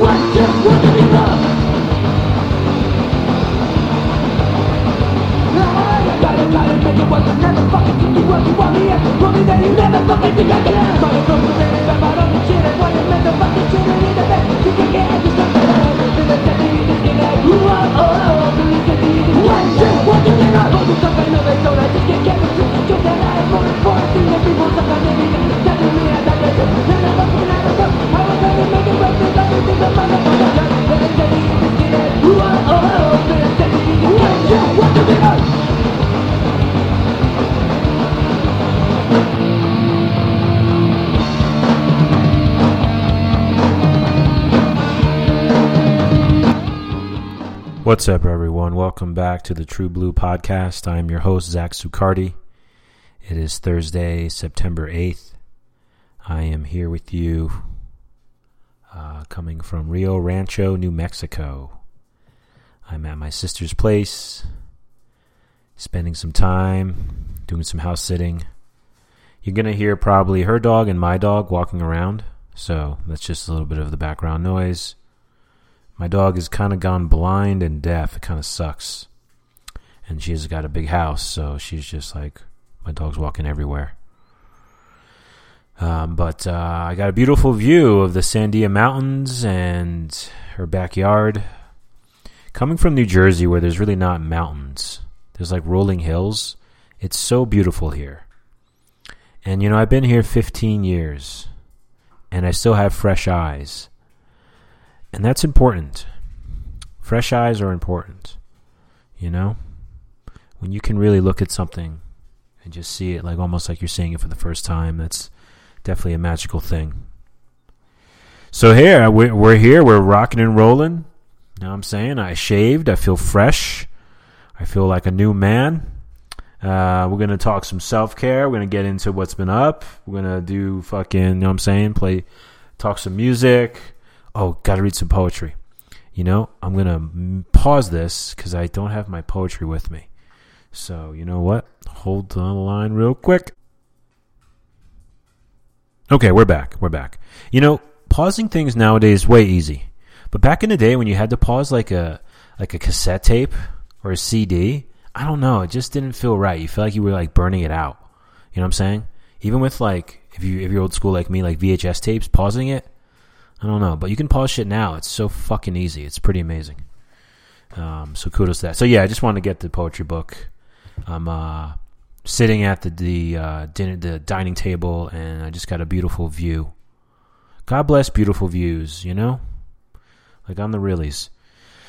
What to? I think you want me at. Want me there, you never fucking I shit. I want to fucking shit. You can get to you, just that. Oh, oh, oh. Just What to I don't. I just get. Just that I that me I that What's up, everyone? Welcome back to the True Blue Podcast. I'm your host, Zach Sucardi. It is Thursday, September 8th. I am here with you, uh, coming from Rio Rancho, New Mexico. I'm at my sister's place, spending some time, doing some house sitting. You're going to hear probably her dog and my dog walking around, so that's just a little bit of the background noise. My dog has kind of gone blind and deaf. It kind of sucks. And she's got a big house, so she's just like, my dog's walking everywhere. Um, but uh, I got a beautiful view of the Sandia Mountains and her backyard. Coming from New Jersey, where there's really not mountains, there's like rolling hills. It's so beautiful here. And you know, I've been here 15 years, and I still have fresh eyes. And that's important. Fresh eyes are important. You know? When you can really look at something and just see it like almost like you're seeing it for the first time, that's definitely a magical thing. So here, we- we're here, we're rocking and rolling. You know what I'm saying? I shaved, I feel fresh. I feel like a new man. Uh, we're gonna talk some self care. We're gonna get into what's been up. We're gonna do fucking, you know what I'm saying? Play, talk some music oh, gotta read some poetry. You know, I'm gonna pause this because I don't have my poetry with me. So, you know what? Hold on the line real quick. Okay, we're back. We're back. You know, pausing things nowadays is way easy. But back in the day when you had to pause like a like a cassette tape or a CD, I don't know, it just didn't feel right. You feel like you were like burning it out. You know what I'm saying? Even with like if you if you're old school like me, like VHS tapes, pausing it, I don't know, but you can pause shit now. It's so fucking easy. It's pretty amazing. Um, so kudos to that. So yeah, I just wanted to get the poetry book. I'm uh, sitting at the the uh, dinner the dining table, and I just got a beautiful view. God bless beautiful views, you know, like on the reallys.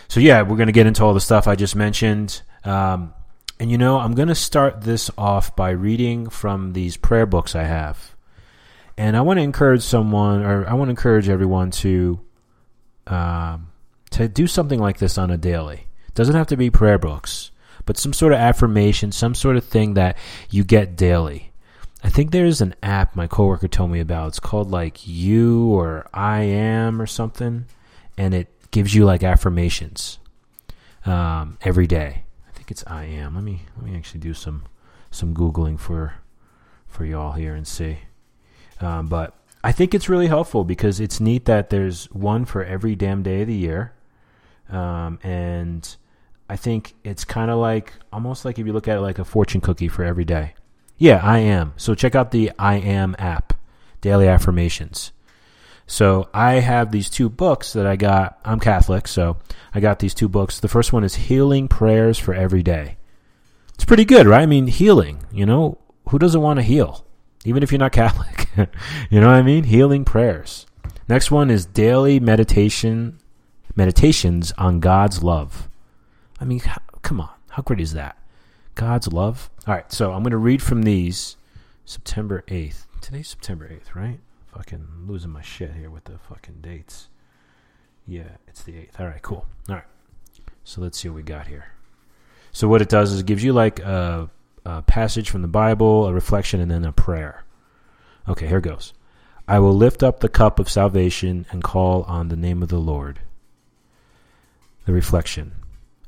So yeah, we're gonna get into all the stuff I just mentioned. Um, and you know, I'm gonna start this off by reading from these prayer books I have. And I want to encourage someone, or I want to encourage everyone to um, to do something like this on a daily. It doesn't have to be prayer books, but some sort of affirmation, some sort of thing that you get daily. I think there's an app my coworker told me about. It's called like You or I Am or something, and it gives you like affirmations um, every day. I think it's I Am. Let me let me actually do some some googling for for y'all here and see. Um, but I think it's really helpful because it's neat that there's one for every damn day of the year. Um, and I think it's kind of like almost like if you look at it like a fortune cookie for every day. Yeah, I am. So check out the I am app, daily affirmations. So I have these two books that I got. I'm Catholic, so I got these two books. The first one is Healing Prayers for Every Day. It's pretty good, right? I mean, healing, you know, who doesn't want to heal? Even if you're not Catholic. you know what I mean? Healing prayers. Next one is daily meditation meditations on God's love. I mean, come on. How great is that? God's love. All right, so I'm going to read from these September 8th. Today's September 8th, right? Fucking losing my shit here with the fucking dates. Yeah, it's the 8th. All right, cool. All right. So let's see what we got here. So what it does is it gives you like a, a passage from the Bible, a reflection, and then a prayer. Okay, here goes. I will lift up the cup of salvation and call on the name of the Lord. The reflection.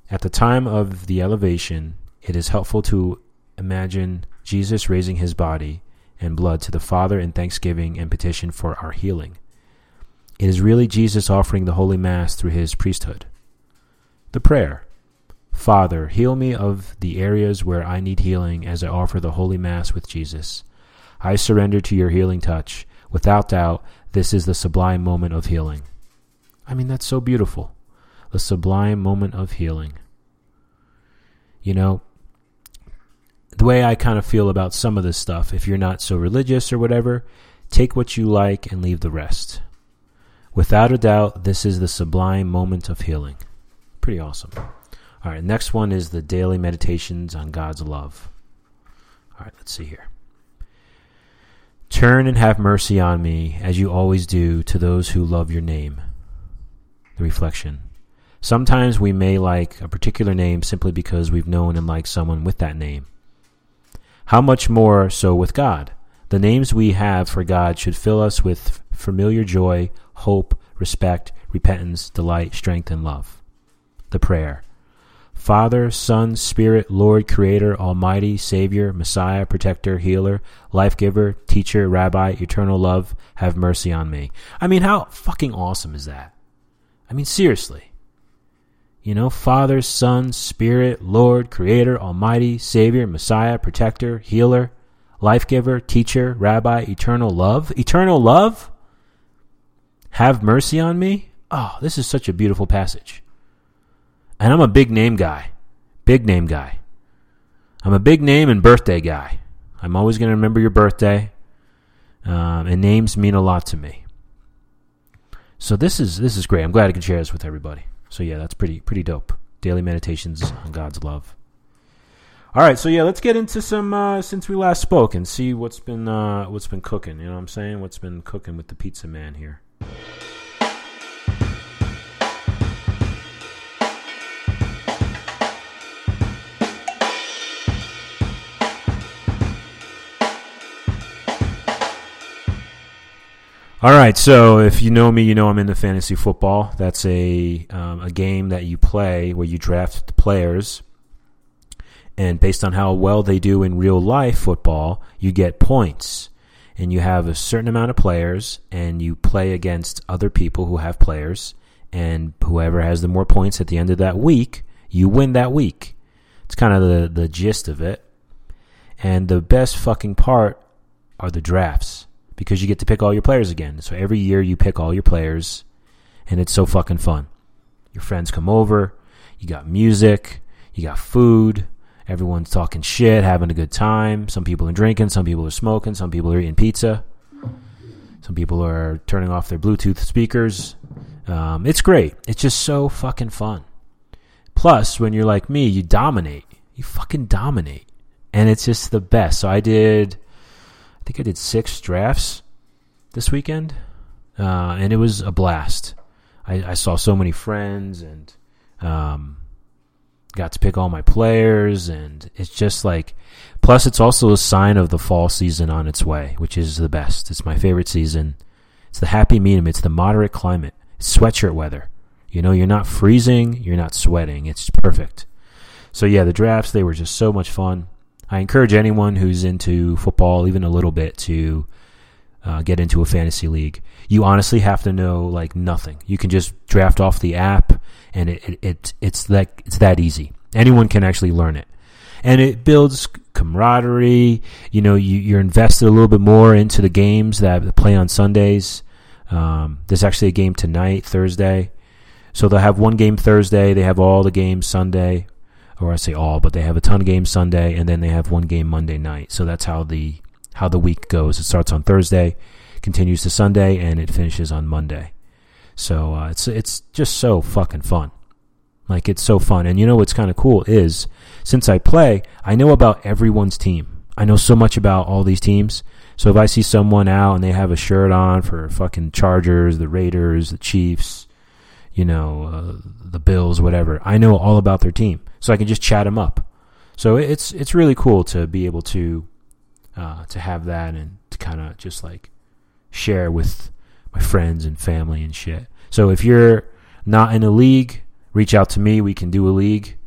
At the time of the elevation, it is helpful to imagine Jesus raising his body and blood to the Father in thanksgiving and petition for our healing. It is really Jesus offering the Holy Mass through his priesthood. The prayer Father, heal me of the areas where I need healing as I offer the Holy Mass with Jesus. I surrender to your healing touch. Without doubt, this is the sublime moment of healing. I mean, that's so beautiful. The sublime moment of healing. You know, the way I kind of feel about some of this stuff, if you're not so religious or whatever, take what you like and leave the rest. Without a doubt, this is the sublime moment of healing. Pretty awesome. All right, next one is the daily meditations on God's love. All right, let's see here. Turn and have mercy on me, as you always do to those who love your name. The reflection. Sometimes we may like a particular name simply because we've known and liked someone with that name. How much more so with God? The names we have for God should fill us with familiar joy, hope, respect, repentance, delight, strength, and love. The prayer. Father, Son, Spirit, Lord, Creator, Almighty, Savior, Messiah, Protector, Healer, Life Giver, Teacher, Rabbi, Eternal Love, have mercy on me. I mean, how fucking awesome is that? I mean, seriously. You know, Father, Son, Spirit, Lord, Creator, Almighty, Savior, Messiah, Protector, Healer, Life Giver, Teacher, Rabbi, Eternal Love. Eternal Love? Have mercy on me? Oh, this is such a beautiful passage. And I'm a big name guy. Big name guy. I'm a big name and birthday guy. I'm always going to remember your birthday. Um, and names mean a lot to me. So this is this is great. I'm glad I can share this with everybody. So yeah, that's pretty pretty dope. Daily meditations on God's love. All right, so yeah, let's get into some uh, since we last spoke and see what's been uh, what's been cooking. You know what I'm saying? What's been cooking with the pizza man here? All right, so if you know me, you know I'm into fantasy football. That's a um, a game that you play where you draft the players, and based on how well they do in real life football, you get points. And you have a certain amount of players, and you play against other people who have players, and whoever has the more points at the end of that week, you win that week. It's kind of the the gist of it. And the best fucking part are the drafts because you get to pick all your players again. So every year you pick all your players, and it's so fucking fun. Your friends come over, you got music, you got food, everyone's talking shit, having a good time. Some people are drinking, some people are smoking, some people are eating pizza, some people are turning off their Bluetooth speakers. Um, it's great. It's just so fucking fun. Plus, when you're like me, you dominate. You fucking dominate. And it's just the best. So I did I think I did six drafts this weekend, uh, and it was a blast. I, I, saw so many friends and um, got to pick all my players, and it's just like. Plus, it's also a sign of the fall season on its way, which is the best. It's my favorite season. It's the happy medium. It's the moderate climate. It's sweatshirt weather. You know, you're not freezing, you're not sweating. It's perfect. So yeah, the drafts they were just so much fun. I encourage anyone who's into football, even a little bit, to uh, get into a fantasy league. You honestly have to know like nothing. You can just draft off the app, and it, it, it it's that it's that easy. Anyone can actually learn it, and it builds camaraderie. You know, you, you're invested a little bit more into the games that play on Sundays. Um, there's actually a game tonight, Thursday. So they'll have one game Thursday. They have all the games Sunday or I say all, but they have a ton of games Sunday, and then they have one game Monday night. So that's how the how the week goes. It starts on Thursday, continues to Sunday, and it finishes on Monday. So uh, it's it's just so fucking fun. Like it's so fun, and you know what's kind of cool is since I play, I know about everyone's team. I know so much about all these teams. So if I see someone out and they have a shirt on for fucking Chargers, the Raiders, the Chiefs, you know, uh, the Bills, whatever, I know all about their team so I can just chat them up. So it's it's really cool to be able to uh, to have that and to kind of just like share with my friends and family and shit. So if you're not in a league, reach out to me. We can do a league,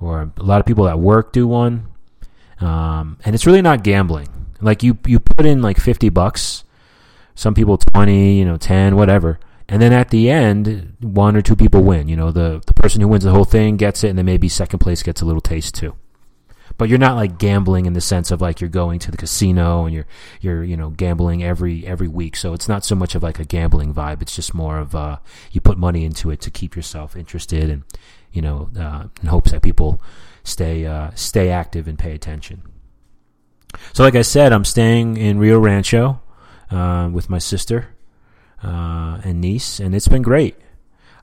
or a lot of people at work do one. Um, and it's really not gambling. Like you you put in like fifty bucks, some people twenty, you know, ten, whatever, And then at the end, one or two people win. You know, the, the person who wins the whole thing gets it, and then maybe second place gets a little taste too. But you're not like gambling in the sense of like you're going to the casino and you're you're you know gambling every every week. So it's not so much of like a gambling vibe. It's just more of uh, you put money into it to keep yourself interested and you know uh, in hopes that people stay uh, stay active and pay attention. So like I said, I'm staying in Rio Rancho uh, with my sister uh, and niece, and it's been great.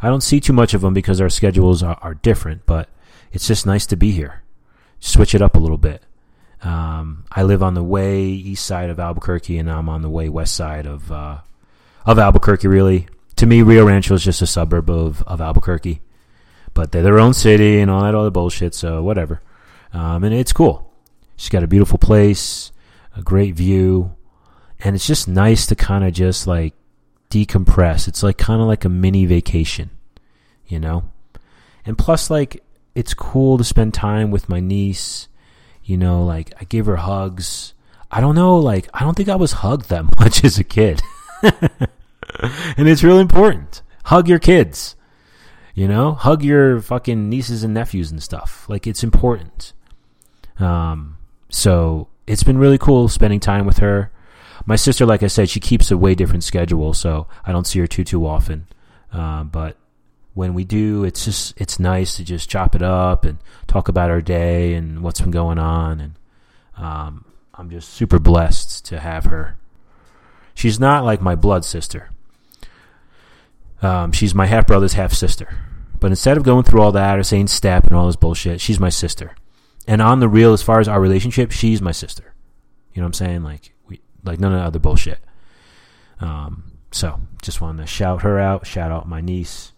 I don't see too much of them because our schedules are, are different, but it's just nice to be here. Switch it up a little bit. Um, I live on the way east side of Albuquerque, and I'm on the way west side of uh, of Albuquerque. Really, to me, Rio Rancho is just a suburb of, of Albuquerque, but they're their own city and all that other bullshit. So whatever, um, and it's cool. She's got a beautiful place, a great view, and it's just nice to kind of just like decompress. It's like kind of like a mini vacation, you know? And plus, like, it's cool to spend time with my niece. You know, like, I gave her hugs. I don't know, like, I don't think I was hugged that much as a kid. and it's really important. Hug your kids. You know, hug your fucking nieces and nephews and stuff. Like, it's important. Um, so it's been really cool spending time with her. My sister, like I said, she keeps a way different schedule, so I don't see her too too often. Uh, but when we do, it's just it's nice to just chop it up and talk about our day and what's been going on. And um, I'm just super blessed to have her. She's not like my blood sister. Um, she's my half brother's half sister. But instead of going through all that or saying step and all this bullshit, she's my sister. And on the real, as far as our relationship, she's my sister. You know what I'm saying? Like like none of the other bullshit. Um, so just wanted to shout her out, shout out my niece.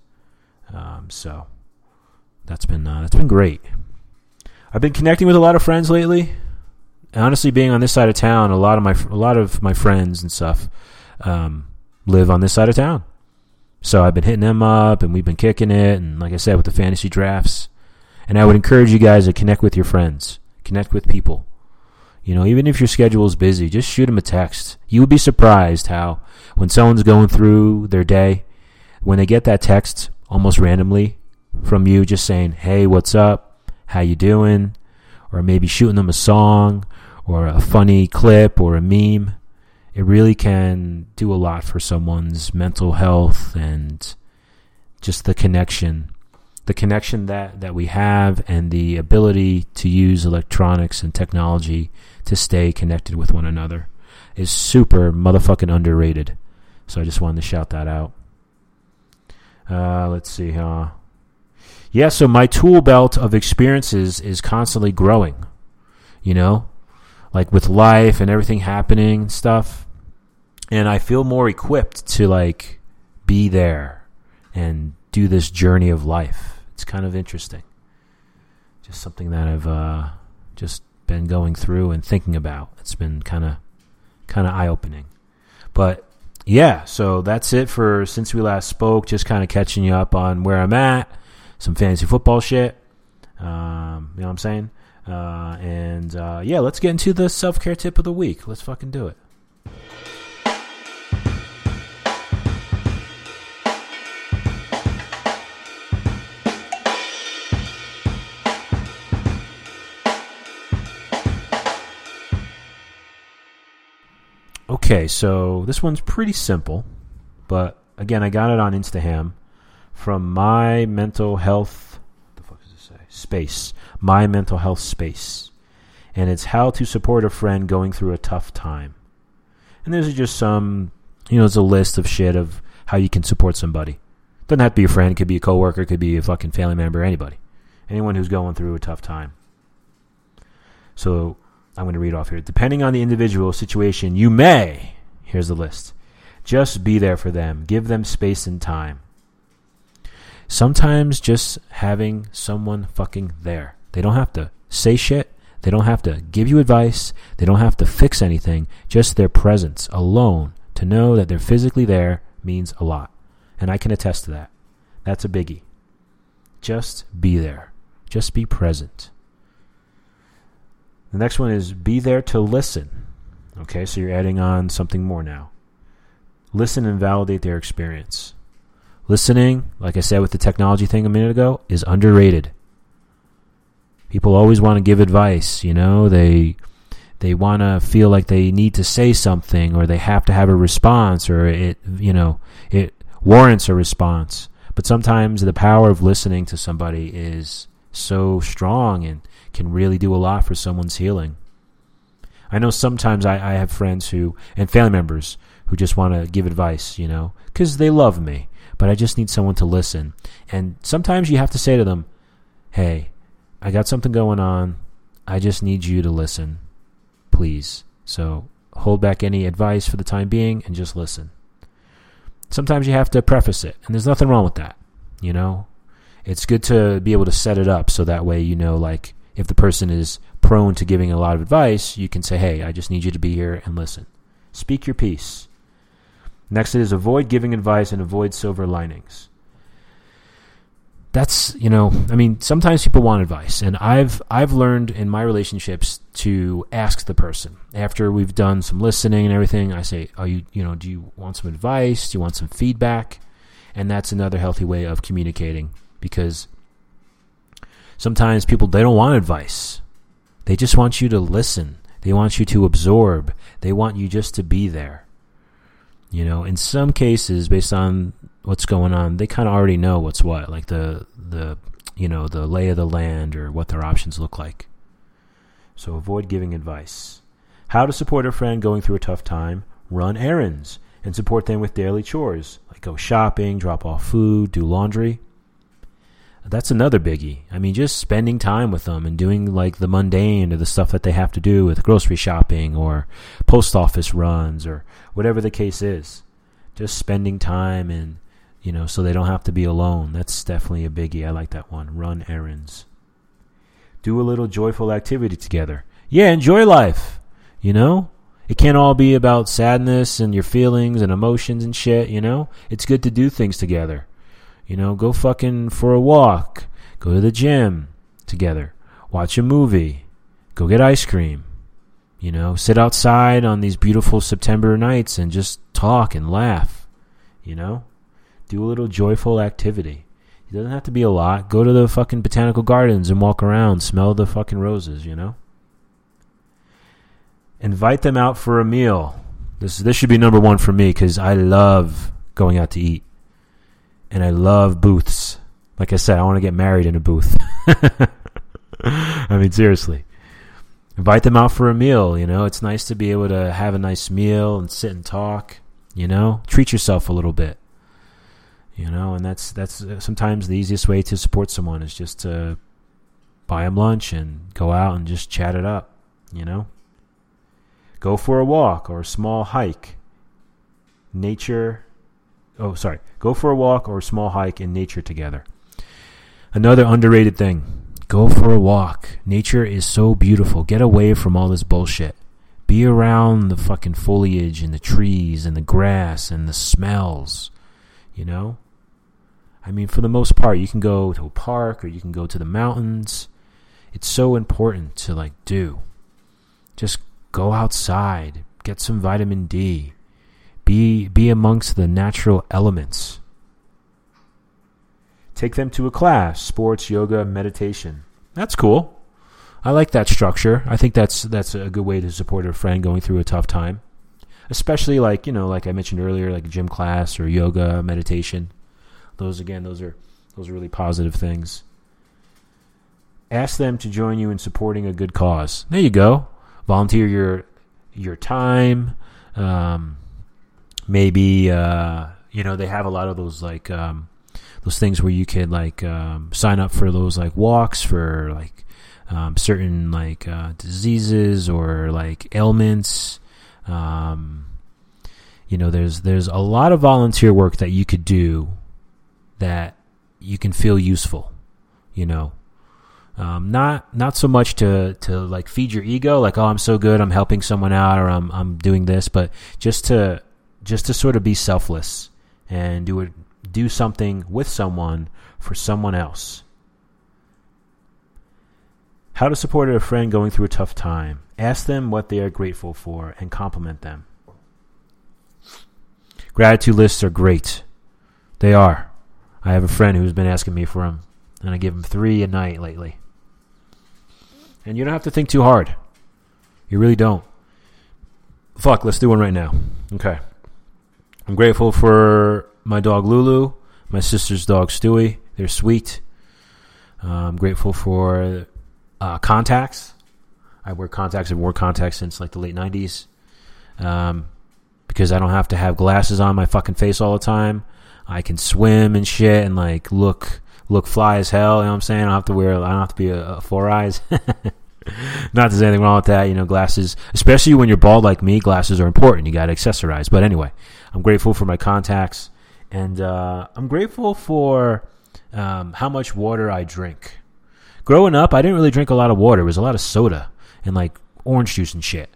Um, so that's been uh, that's been great. I've been connecting with a lot of friends lately. Honestly, being on this side of town, a lot of my a lot of my friends and stuff um, live on this side of town. So I've been hitting them up, and we've been kicking it. And like I said, with the fantasy drafts, and I would encourage you guys to connect with your friends, connect with people. You know, even if your schedule is busy, just shoot them a text. You would be surprised how when someone's going through their day, when they get that text almost randomly from you just saying, "Hey, what's up? How you doing?" or maybe shooting them a song or a funny clip or a meme, it really can do a lot for someone's mental health and just the connection the connection that, that we have and the ability to use electronics and technology to stay connected with one another is super motherfucking underrated. So I just wanted to shout that out. Uh, let's see, huh? Yeah, so my tool belt of experiences is constantly growing. You know, like with life and everything happening and stuff. And I feel more equipped to like be there and do this journey of life it's kind of interesting. Just something that I've uh, just been going through and thinking about. It's been kind of kind of eye opening. But yeah, so that's it for since we last spoke. Just kind of catching you up on where I'm at, some fantasy football shit. Um, you know what I'm saying? Uh, and uh, yeah, let's get into the self care tip of the week. Let's fucking do it. Okay, so this one's pretty simple, but again, I got it on Instagram from my mental health. The fuck does it say? Space. My mental health space, and it's how to support a friend going through a tough time. And there's just some, you know, it's a list of shit of how you can support somebody. Doesn't have to be a friend. It could be a coworker. It could be a fucking family member. Anybody, anyone who's going through a tough time. So I'm going to read off here. Depending on the individual situation, you may, here's the list, just be there for them. Give them space and time. Sometimes just having someone fucking there. They don't have to say shit. They don't have to give you advice. They don't have to fix anything. Just their presence alone to know that they're physically there means a lot. And I can attest to that. That's a biggie. Just be there. Just be present. The next one is be there to listen. Okay, so you're adding on something more now. Listen and validate their experience. Listening, like I said with the technology thing a minute ago, is underrated. People always want to give advice, you know, they they want to feel like they need to say something or they have to have a response or it you know, it warrants a response. But sometimes the power of listening to somebody is so strong and can really do a lot for someone's healing. I know sometimes I, I have friends who, and family members, who just want to give advice, you know, because they love me, but I just need someone to listen. And sometimes you have to say to them, hey, I got something going on. I just need you to listen, please. So hold back any advice for the time being and just listen. Sometimes you have to preface it, and there's nothing wrong with that, you know? It's good to be able to set it up so that way you know, like, if the person is prone to giving a lot of advice, you can say, hey, I just need you to be here and listen. Speak your piece. Next is avoid giving advice and avoid silver linings. That's, you know, I mean, sometimes people want advice and I've I've learned in my relationships to ask the person. After we've done some listening and everything, I say, "Are you, you know, do you want some advice? Do you want some feedback?" And that's another healthy way of communicating because sometimes people they don't want advice. They just want you to listen. They want you to absorb. They want you just to be there. You know, in some cases, based on what's going on, they kind of already know what's what, like the the you know the lay of the land or what their options look like. So avoid giving advice. How to support a friend going through a tough time? Run errands and support them with daily chores like go shopping, drop off food, do laundry that's another biggie. I mean, just spending time with them and doing like the mundane or the stuff that they have to do with grocery shopping or post office runs or whatever the case is. Just spending time and, you know, so they don't have to be alone. That's definitely a biggie. I like that one. Run errands. Do a little joyful activity together. Yeah, enjoy life. You know? It can't all be about sadness and your feelings and emotions and shit, you know? It's good to do things together. You know, go fucking for a walk, go to the gym together, watch a movie, go get ice cream. You know, sit outside on these beautiful September nights and just talk and laugh. You know, do a little joyful activity. It doesn't have to be a lot. Go to the fucking botanical gardens and walk around, smell the fucking roses, you know? Invite them out for a meal. This this should be number 1 for me cuz I love going out to eat and I love booths. Like I said, I want to get married in a booth. I mean, seriously. Invite them out for a meal, you know. It's nice to be able to have a nice meal and sit and talk, you know. Treat yourself a little bit. You know, and that's that's uh, sometimes the easiest way to support someone is just to buy them lunch and go out and just chat it up, you know. Go for a walk or a small hike. Nature oh, sorry, go for a walk or a small hike in nature together. Another underrated thing go for a walk. Nature is so beautiful. Get away from all this bullshit. Be around the fucking foliage and the trees and the grass and the smells, you know? I mean, for the most part, you can go to a park or you can go to the mountains. It's so important to like do. Just go outside, get some vitamin D, be, be amongst the natural elements. Take them to a class, sports, yoga, meditation. That's cool. I like that structure. I think that's that's a good way to support a friend going through a tough time. Especially like, you know, like I mentioned earlier, like gym class or yoga, meditation. Those again, those are those are really positive things. Ask them to join you in supporting a good cause. There you go. Volunteer your your time, um, maybe uh, you know they have a lot of those like um, those things where you could like um, sign up for those like walks for like um, certain like uh, diseases or like ailments. Um, you know, there's there's a lot of volunteer work that you could do that you can feel useful. You know, um, not not so much to to like feed your ego, like oh I'm so good, I'm helping someone out, or I'm I'm doing this, but just to just to sort of be selfless and do it, do something with someone for someone else. How to support a friend going through a tough time. Ask them what they are grateful for and compliment them. Gratitude lists are great. They are. I have a friend who's been asking me for them, and I give him three a night lately. And you don't have to think too hard. You really don't. Fuck, let's do one right now. Okay. I'm grateful for my dog Lulu, my sister's dog Stewie. They're sweet. Uh, I'm grateful for uh, contacts. I wear contacts. I've worn contacts since like the late 90s. Um, because I don't have to have glasses on my fucking face all the time. I can swim and shit and like look look fly as hell. You know what I'm saying? I don't have to wear. I don't have to be a, a four eyes. Not there's anything wrong with that. You know, glasses, especially when you're bald like me, glasses are important. You got to accessorize. But anyway, I'm grateful for my contacts, and uh, I'm grateful for um, how much water I drink. Growing up, I didn't really drink a lot of water. It was a lot of soda and like orange juice and shit.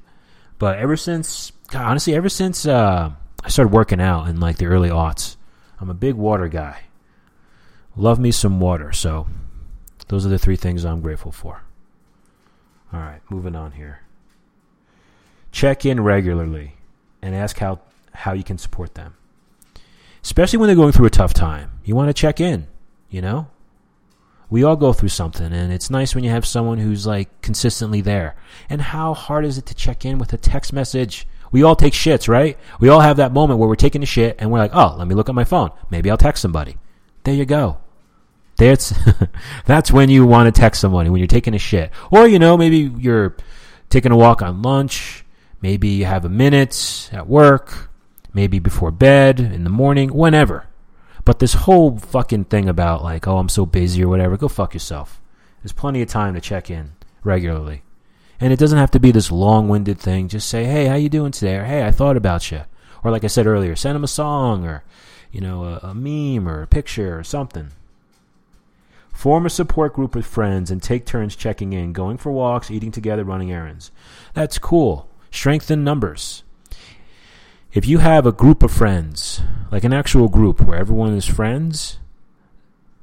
But ever since, God, honestly, ever since uh, I started working out in like the early aughts, I'm a big water guy. Love me some water. So those are the three things I'm grateful for. All right, moving on here. Check in regularly and ask how, how you can support them. Especially when they're going through a tough time. You want to check in, you know? We all go through something, and it's nice when you have someone who's like consistently there. And how hard is it to check in with a text message? We all take shits, right? We all have that moment where we're taking a shit and we're like, oh, let me look at my phone. Maybe I'll text somebody. There you go. That's that's when you want to text somebody when you're taking a shit, or you know maybe you're taking a walk on lunch. Maybe you have a minute at work. Maybe before bed in the morning, whenever. But this whole fucking thing about like, oh, I'm so busy or whatever, go fuck yourself. There's plenty of time to check in regularly. And it doesn't have to be this long-winded thing. Just say, "Hey, how you doing today?" or "Hey, I thought about you." Or like I said earlier, send them a song or you know, a, a meme or a picture or something. Form a support group with friends and take turns checking in, going for walks, eating together, running errands. That's cool. Strengthen numbers. If you have a group of friends, like an actual group where everyone is friends,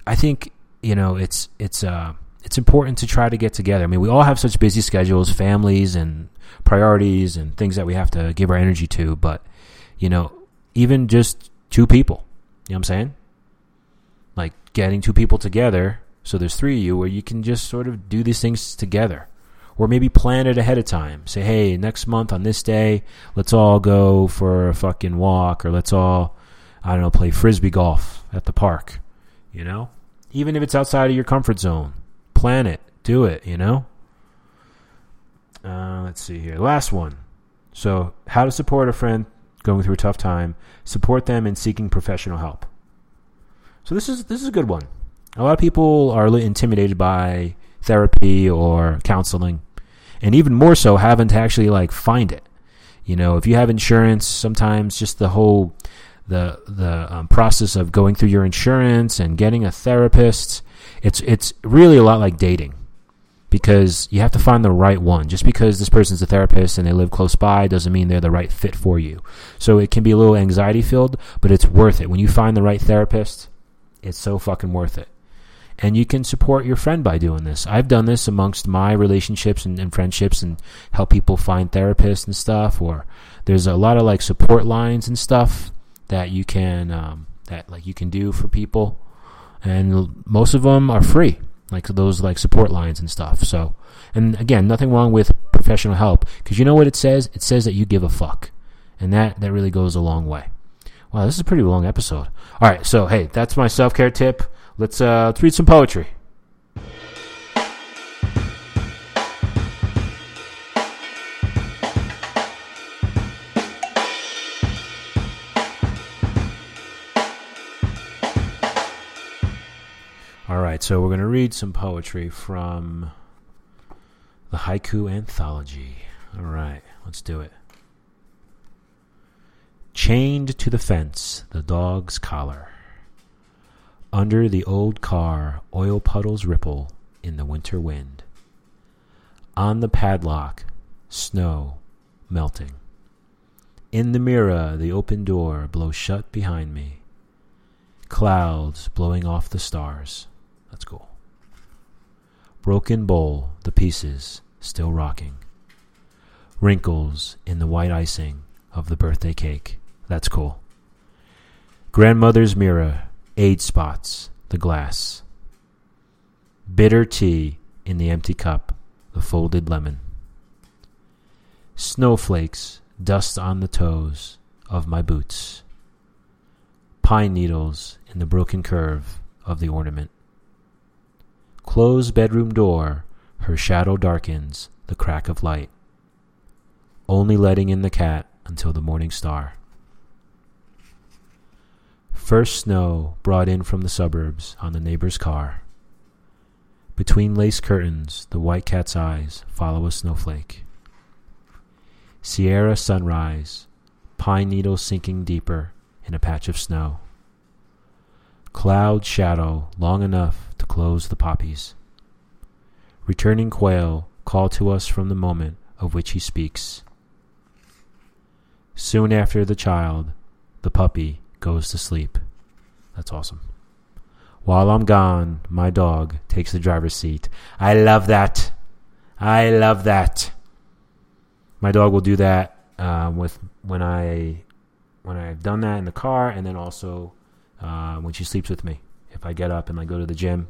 I think you know it's it's uh it's important to try to get together. I mean, we all have such busy schedules, families and priorities and things that we have to give our energy to, but you know, even just two people, you know what I'm saying? Like getting two people together so there's three of you where you can just sort of do these things together. Or maybe plan it ahead of time. Say, hey, next month on this day, let's all go for a fucking walk, or let's all, I don't know, play frisbee golf at the park. You know? Even if it's outside of your comfort zone, plan it, do it, you know? Uh, let's see here. Last one. So, how to support a friend going through a tough time, support them in seeking professional help. So this is this is a good one. A lot of people are intimidated by therapy or counseling, and even more so, having to actually like find it. You know, if you have insurance, sometimes just the whole the the um, process of going through your insurance and getting a therapist, it's it's really a lot like dating because you have to find the right one. Just because this person's a therapist and they live close by doesn't mean they're the right fit for you. So it can be a little anxiety filled, but it's worth it. When you find the right therapist, it's so fucking worth it and you can support your friend by doing this. I've done this amongst my relationships and, and, friendships and help people find therapists and stuff. Or there's a lot of like support lines and stuff that you can um, that like you can do for people, and most of them are free. Like those like support lines and stuff. So, and again, nothing wrong with professional help because you know what it says. It says that you give a fuck, and that that really goes a long way. Wow, this is a pretty long episode. All right, so hey, that's my self care tip. Let's uh, let's read some poetry. All right, so we're going to read some poetry from the Haiku Anthology. All right, let's do it. Chained to the fence, the dog's collar. Under the old car, oil puddles ripple in the winter wind. On the padlock, snow melting. In the mirror, the open door blows shut behind me. Clouds blowing off the stars. That's cool. Broken bowl, the pieces still rocking. Wrinkles in the white icing of the birthday cake. That's cool. Grandmother's mirror age spots, the glass. Bitter tea in the empty cup, the folded lemon. Snowflakes dust on the toes of my boots. Pine needles in the broken curve of the ornament. Close bedroom door, her shadow darkens the crack of light, only letting in the cat until the morning star. First snow brought in from the suburbs on the neighbor's car. Between lace curtains, the white cat's eyes follow a snowflake. Sierra sunrise, pine needles sinking deeper in a patch of snow. Cloud shadow long enough to close the poppies. Returning quail call to us from the moment of which he speaks. Soon after the child, the puppy, goes to sleep. That's awesome. While I'm gone, my dog takes the driver's seat. I love that. I love that. My dog will do that uh, with when I when I've done that in the car, and then also uh, when she sleeps with me. If I get up and I go to the gym,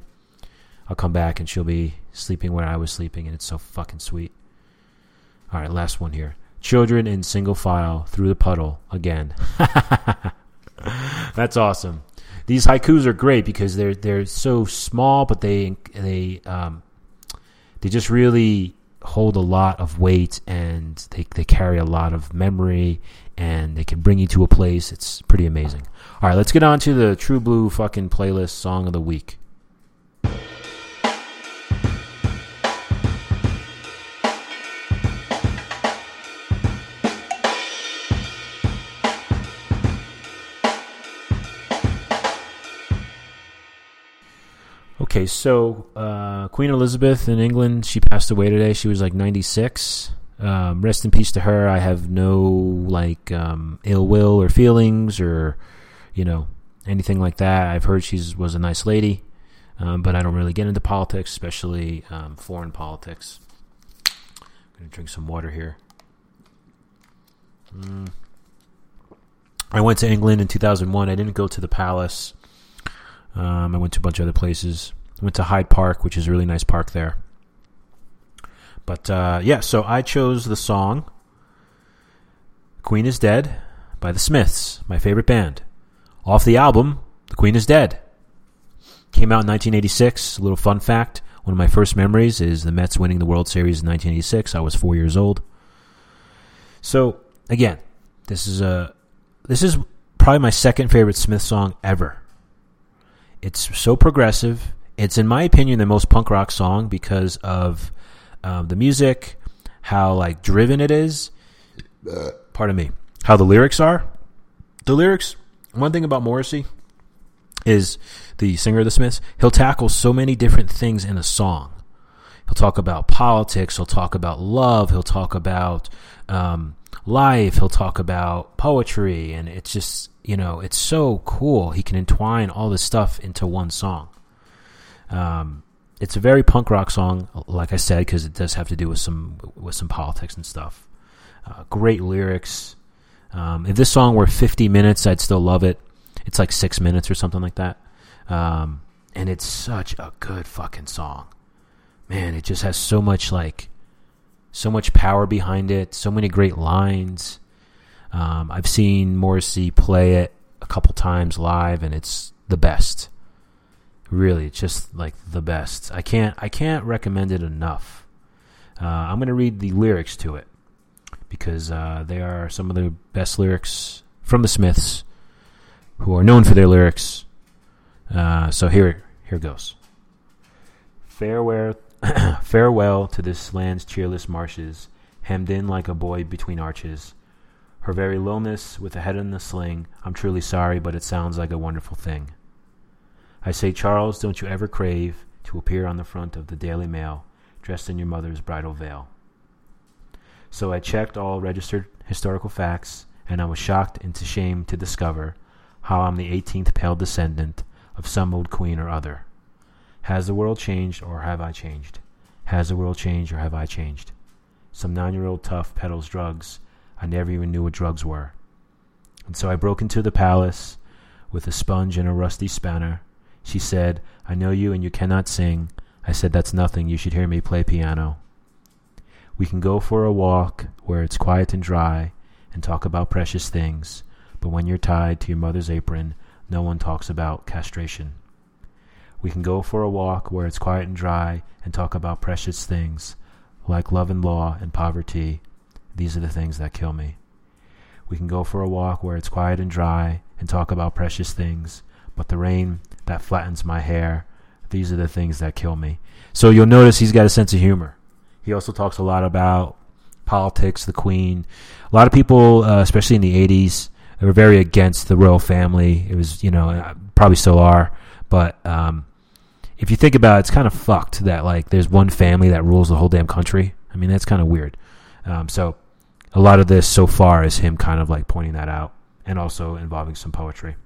I'll come back and she'll be sleeping where I was sleeping, and it's so fucking sweet. All right, last one here. Children in single file through the puddle again. That's awesome. These haikus are great because they're they're so small, but they they um, they just really hold a lot of weight and they they carry a lot of memory and they can bring you to a place. It's pretty amazing. All right, let's get on to the True Blue fucking playlist song of the week. Okay, so uh, Queen Elizabeth in England, she passed away today. She was like 96. Um, rest in peace to her. I have no like um, ill will or feelings or you know anything like that. I've heard she was a nice lady, um, but I don't really get into politics, especially um, foreign politics. I'm gonna drink some water here. Mm. I went to England in 2001. I didn't go to the palace. Um, I went to a bunch of other places. Went to Hyde Park, which is a really nice park there. But uh, yeah, so I chose the song Queen is Dead by the Smiths, my favorite band. Off the album, The Queen is Dead. Came out in 1986. A little fun fact one of my first memories is the Mets winning the World Series in 1986. I was four years old. So, again, this is a this is probably my second favorite Smith song ever. It's so progressive. It's, in my opinion, the most punk rock song because of um, the music, how like driven it is. Pardon me. How the lyrics are. The lyrics. One thing about Morrissey is the singer of the Smiths. He'll tackle so many different things in a song. He'll talk about politics. He'll talk about love. He'll talk about um, life. He'll talk about poetry, and it's just you know, it's so cool. He can entwine all this stuff into one song. Um, it's a very punk rock song, like I said, because it does have to do with some with some politics and stuff. Uh, great lyrics. Um, if this song were 50 minutes, I'd still love it. It's like six minutes or something like that. Um, and it's such a good fucking song. Man, it just has so much like so much power behind it, so many great lines. Um, I've seen Morrissey play it a couple times live, and it's the best. Really, just like the best. I can't I can't recommend it enough. Uh, I'm to read the lyrics to it because uh, they are some of the best lyrics from the Smiths, who are known for their lyrics. Uh, so here here goes. Farewell, farewell to this land's cheerless marshes, hemmed in like a boy between arches her very lowness with a head in the sling. I'm truly sorry, but it sounds like a wonderful thing. I say, Charles, don't you ever crave to appear on the front of the Daily Mail dressed in your mother's bridal veil. So I checked all registered historical facts, and I was shocked into shame to discover how I'm the 18th pale descendant of some old queen or other. Has the world changed, or have I changed? Has the world changed, or have I changed? Some nine year old tough peddles drugs I never even knew what drugs were. And so I broke into the palace with a sponge and a rusty spanner. She said, I know you and you cannot sing. I said, That's nothing. You should hear me play piano. We can go for a walk where it's quiet and dry and talk about precious things, but when you're tied to your mother's apron, no one talks about castration. We can go for a walk where it's quiet and dry and talk about precious things like love and law and poverty. These are the things that kill me. We can go for a walk where it's quiet and dry and talk about precious things, but the rain that flattens my hair, these are the things that kill me. So you'll notice he's got a sense of humor. He also talks a lot about politics, the Queen. A lot of people, uh, especially in the 80s, they were very against the royal family. It was, you know, uh, probably still are, but um, if you think about it, it's kind of fucked that like there's one family that rules the whole damn country. I mean, that's kind of weird. Um, so a lot of this so far is him kind of like pointing that out and also involving some poetry.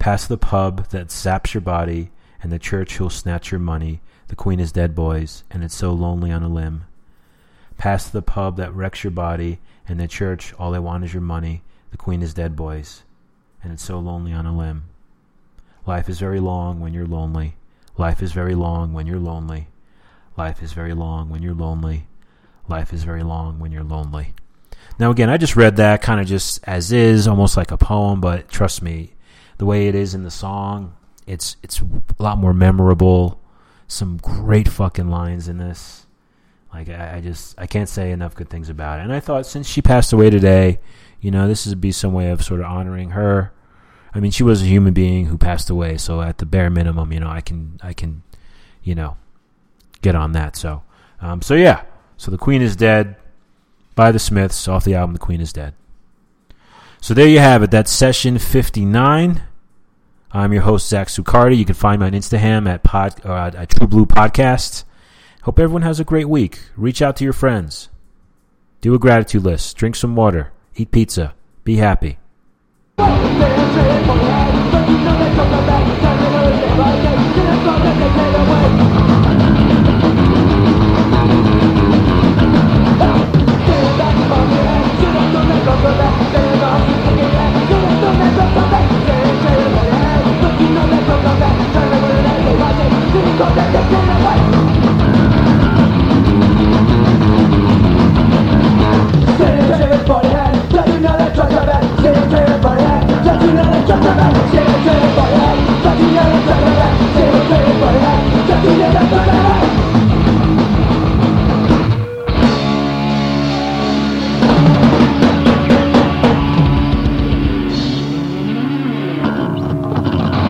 Past the pub that zaps your body and the church who'll snatch your money. The queen is dead, boys, and it's so lonely on a limb. Past the pub that wrecks your body and the church, all they want is your money. The queen is dead, boys, and it's so lonely on a limb. Life is very long when you're lonely. Life is very long when you're lonely. Life is very long when you're lonely. Life is very long when you're lonely. Now, again, I just read that kind of just as is, almost like a poem, but trust me, the way it is in the song, it's it's a lot more memorable. Some great fucking lines in this. Like I, I just I can't say enough good things about it. And I thought since she passed away today, you know, this would be some way of sort of honoring her I mean, she was a human being who passed away, so at the bare minimum, you know, I can, I can, you know, get on that. So, um, so yeah. So the Queen is dead by the Smiths off the album The Queen is Dead. So there you have it. That's session 59. I'm your host, Zach Sucardi. You can find me on Instagram at, pod, uh, at True Blue Podcast. Hope everyone has a great week. Reach out to your friends. Do a gratitude list. Drink some water. Eat pizza. Be happy. Don't